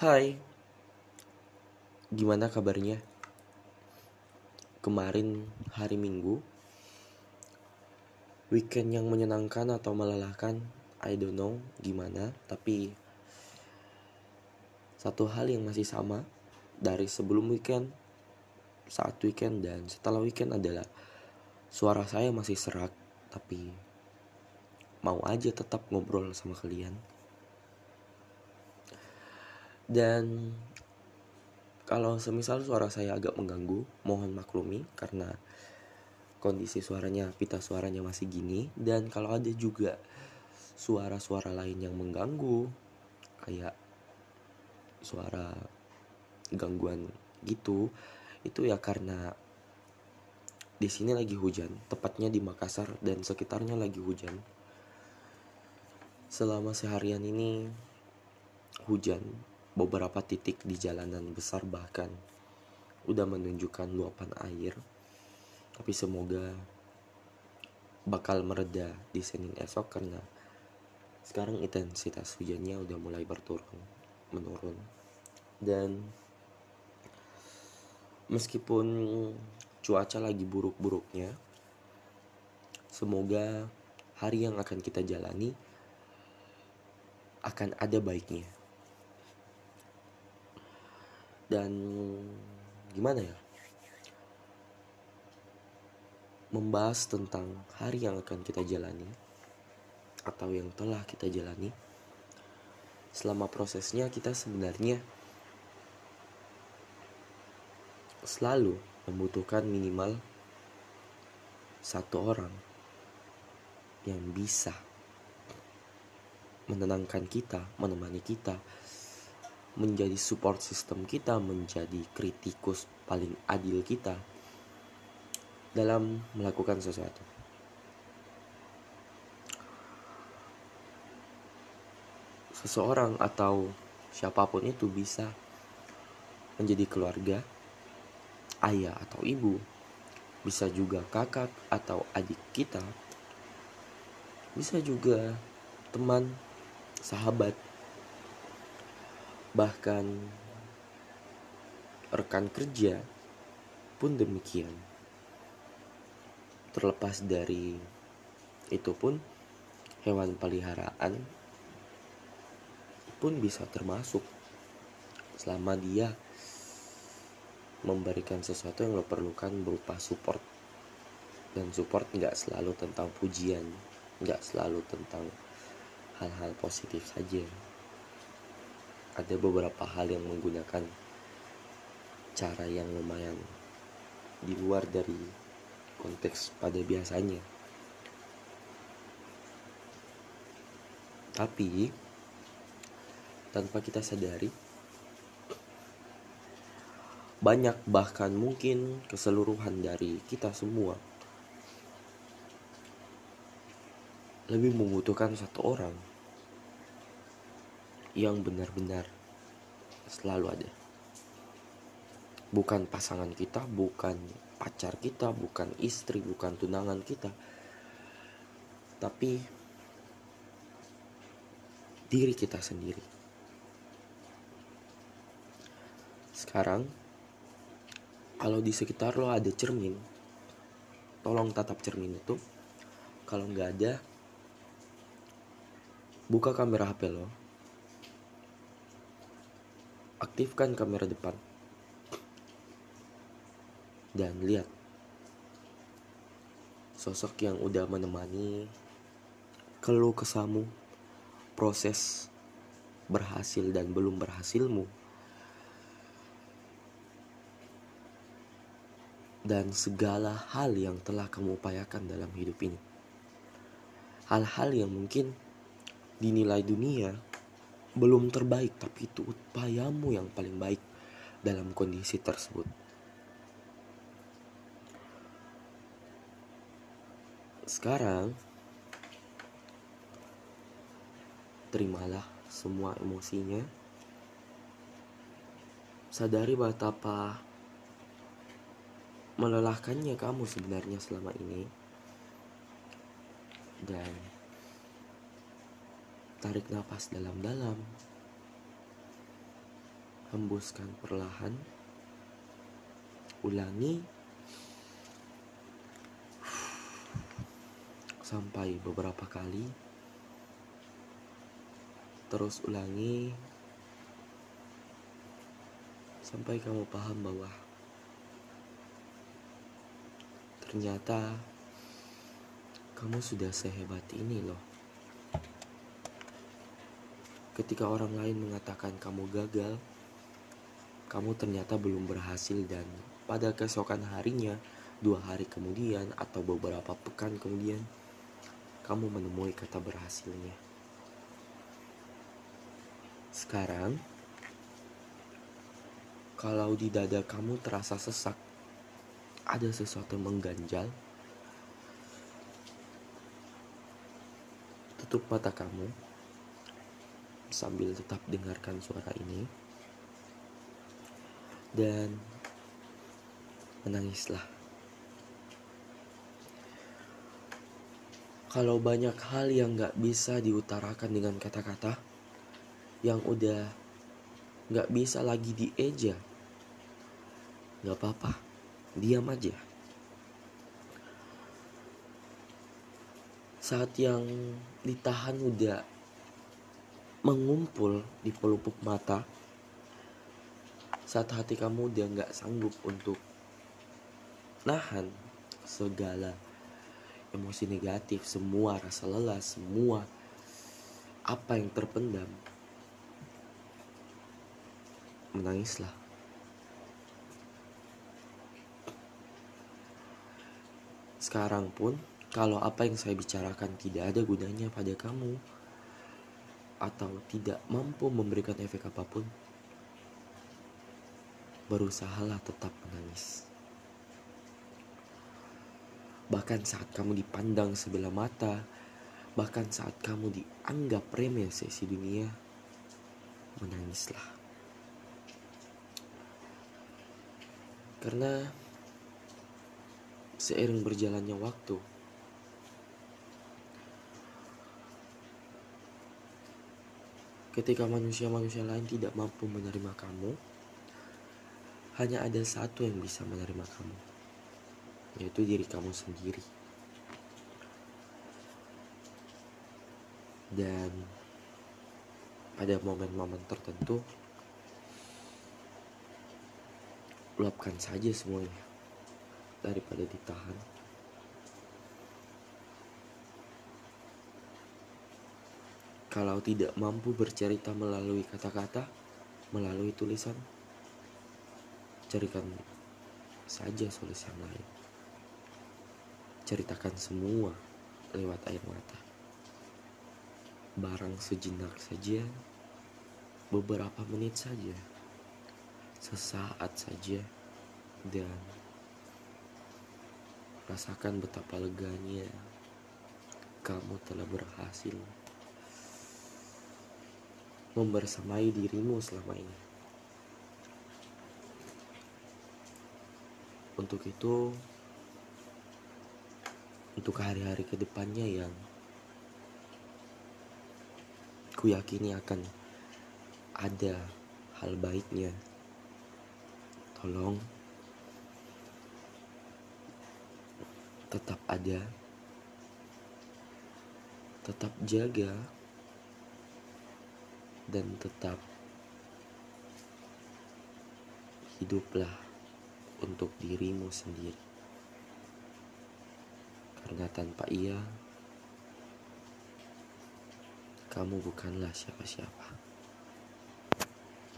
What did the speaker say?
Hai, gimana kabarnya? Kemarin hari Minggu, weekend yang menyenangkan atau melelahkan, I don't know gimana, tapi satu hal yang masih sama dari sebelum weekend, saat weekend, dan setelah weekend adalah suara saya masih serak, tapi mau aja tetap ngobrol sama kalian. Dan kalau semisal suara saya agak mengganggu, mohon maklumi karena kondisi suaranya, pita suaranya masih gini. Dan kalau ada juga suara-suara lain yang mengganggu, kayak suara gangguan gitu, itu ya karena di sini lagi hujan, tepatnya di Makassar dan sekitarnya lagi hujan. Selama seharian ini hujan beberapa titik di jalanan besar bahkan udah menunjukkan luapan air. Tapi semoga bakal mereda di Senin esok karena sekarang intensitas hujannya udah mulai berturun menurun dan meskipun cuaca lagi buruk-buruknya semoga hari yang akan kita jalani akan ada baiknya dan gimana ya? Membahas tentang hari yang akan kita jalani atau yang telah kita jalani selama prosesnya kita sebenarnya selalu membutuhkan minimal satu orang yang bisa menenangkan kita, menemani kita, menjadi support system kita, menjadi kritikus paling adil kita dalam melakukan sesuatu. Seseorang atau siapa pun itu bisa menjadi keluarga, ayah atau ibu, bisa juga kakak atau adik kita, bisa juga teman, sahabat, bahkan rekan kerja pun demikian. Terlepas dari itu pun hewan peliharaan pun bisa termasuk selama dia memberikan sesuatu yang lo perlukan berupa support dan support nggak selalu tentang pujian nggak selalu tentang hal-hal positif saja ada beberapa hal yang menggunakan cara yang lumayan di luar dari konteks pada biasanya. Tapi tanpa kita sadari banyak bahkan mungkin keseluruhan dari kita semua lebih membutuhkan satu orang yang benar-benar selalu ada. Bukan pasangan kita, bukan pacar kita, bukan istri, bukan tunangan kita. Tapi diri kita sendiri. Sekarang kalau di sekitar lo ada cermin, tolong tatap cermin itu. Kalau nggak ada, buka kamera HP lo, aktifkan kamera depan. Dan lihat. Sosok yang udah menemani keluh kesamu proses berhasil dan belum berhasilmu. Dan segala hal yang telah kamu upayakan dalam hidup ini. Hal-hal yang mungkin dinilai dunia belum terbaik tapi itu upayamu yang paling baik dalam kondisi tersebut. Sekarang terimalah semua emosinya. Sadari betapa melelahkannya kamu sebenarnya selama ini. Dan Tarik nafas dalam-dalam. hembuskan perlahan ulangi sampai beberapa kali terus ulangi sampai kamu paham bahwa ternyata kamu sudah sehebat ini loh. Ketika orang lain mengatakan kamu gagal, kamu ternyata belum berhasil dan pada keesokan harinya, dua hari kemudian atau beberapa pekan kemudian, kamu menemui kata berhasilnya. Sekarang, kalau di dada kamu terasa sesak, ada sesuatu mengganjal, tutup mata kamu sambil tetap dengarkan suara ini dan menangislah. Kalau banyak hal yang gak bisa diutarakan dengan kata-kata, yang udah gak bisa lagi dieja, Gak apa-apa, diam aja. Saat yang ditahan udah mengumpul di pelupuk mata, saat hati kamu udah gak sanggup untuk nahan segala emosi negatif, semua rasa lelah, semua apa yang terpendam, menangislah. Sekarang pun, kalau apa yang saya bicarakan tidak ada gunanya pada kamu, atau tidak mampu memberikan efek apa pun, berusahalah tetap menangis. Bahkan saat kamu dipandang sebelah mata, bahkan saat kamu dianggap remeh sesi dunia, menangislah. Karena seiring berjalannya waktu. Ketika manusia-manusia lain tidak mampu menerima kamu, hanya ada satu yang bisa menerima kamu, yaitu diri kamu sendiri. Dan pada momen-momen tertentu, luapkan saja semuanya daripada ditahan. Kalau tidak mampu bercerita melalui kata-kata, melalui tulisan, carikan saja solusi yang lain. Ceritakan semua lewat air mata. Barang sejenak saja, beberapa menit saja, sesaat saja, dan Rasakan betapa leganya kamu telah berhasil membersamai dirimu selama ini. Untuk itu, untuk hari-hari ke depannya yang ku yakini akan ada hal baiknya. Tolong tetap ada, tetap jaga, dan tetap hiduplah untuk dirimu sendiri. Karena tanpa ia, kamu bukanlah siapa-siapa.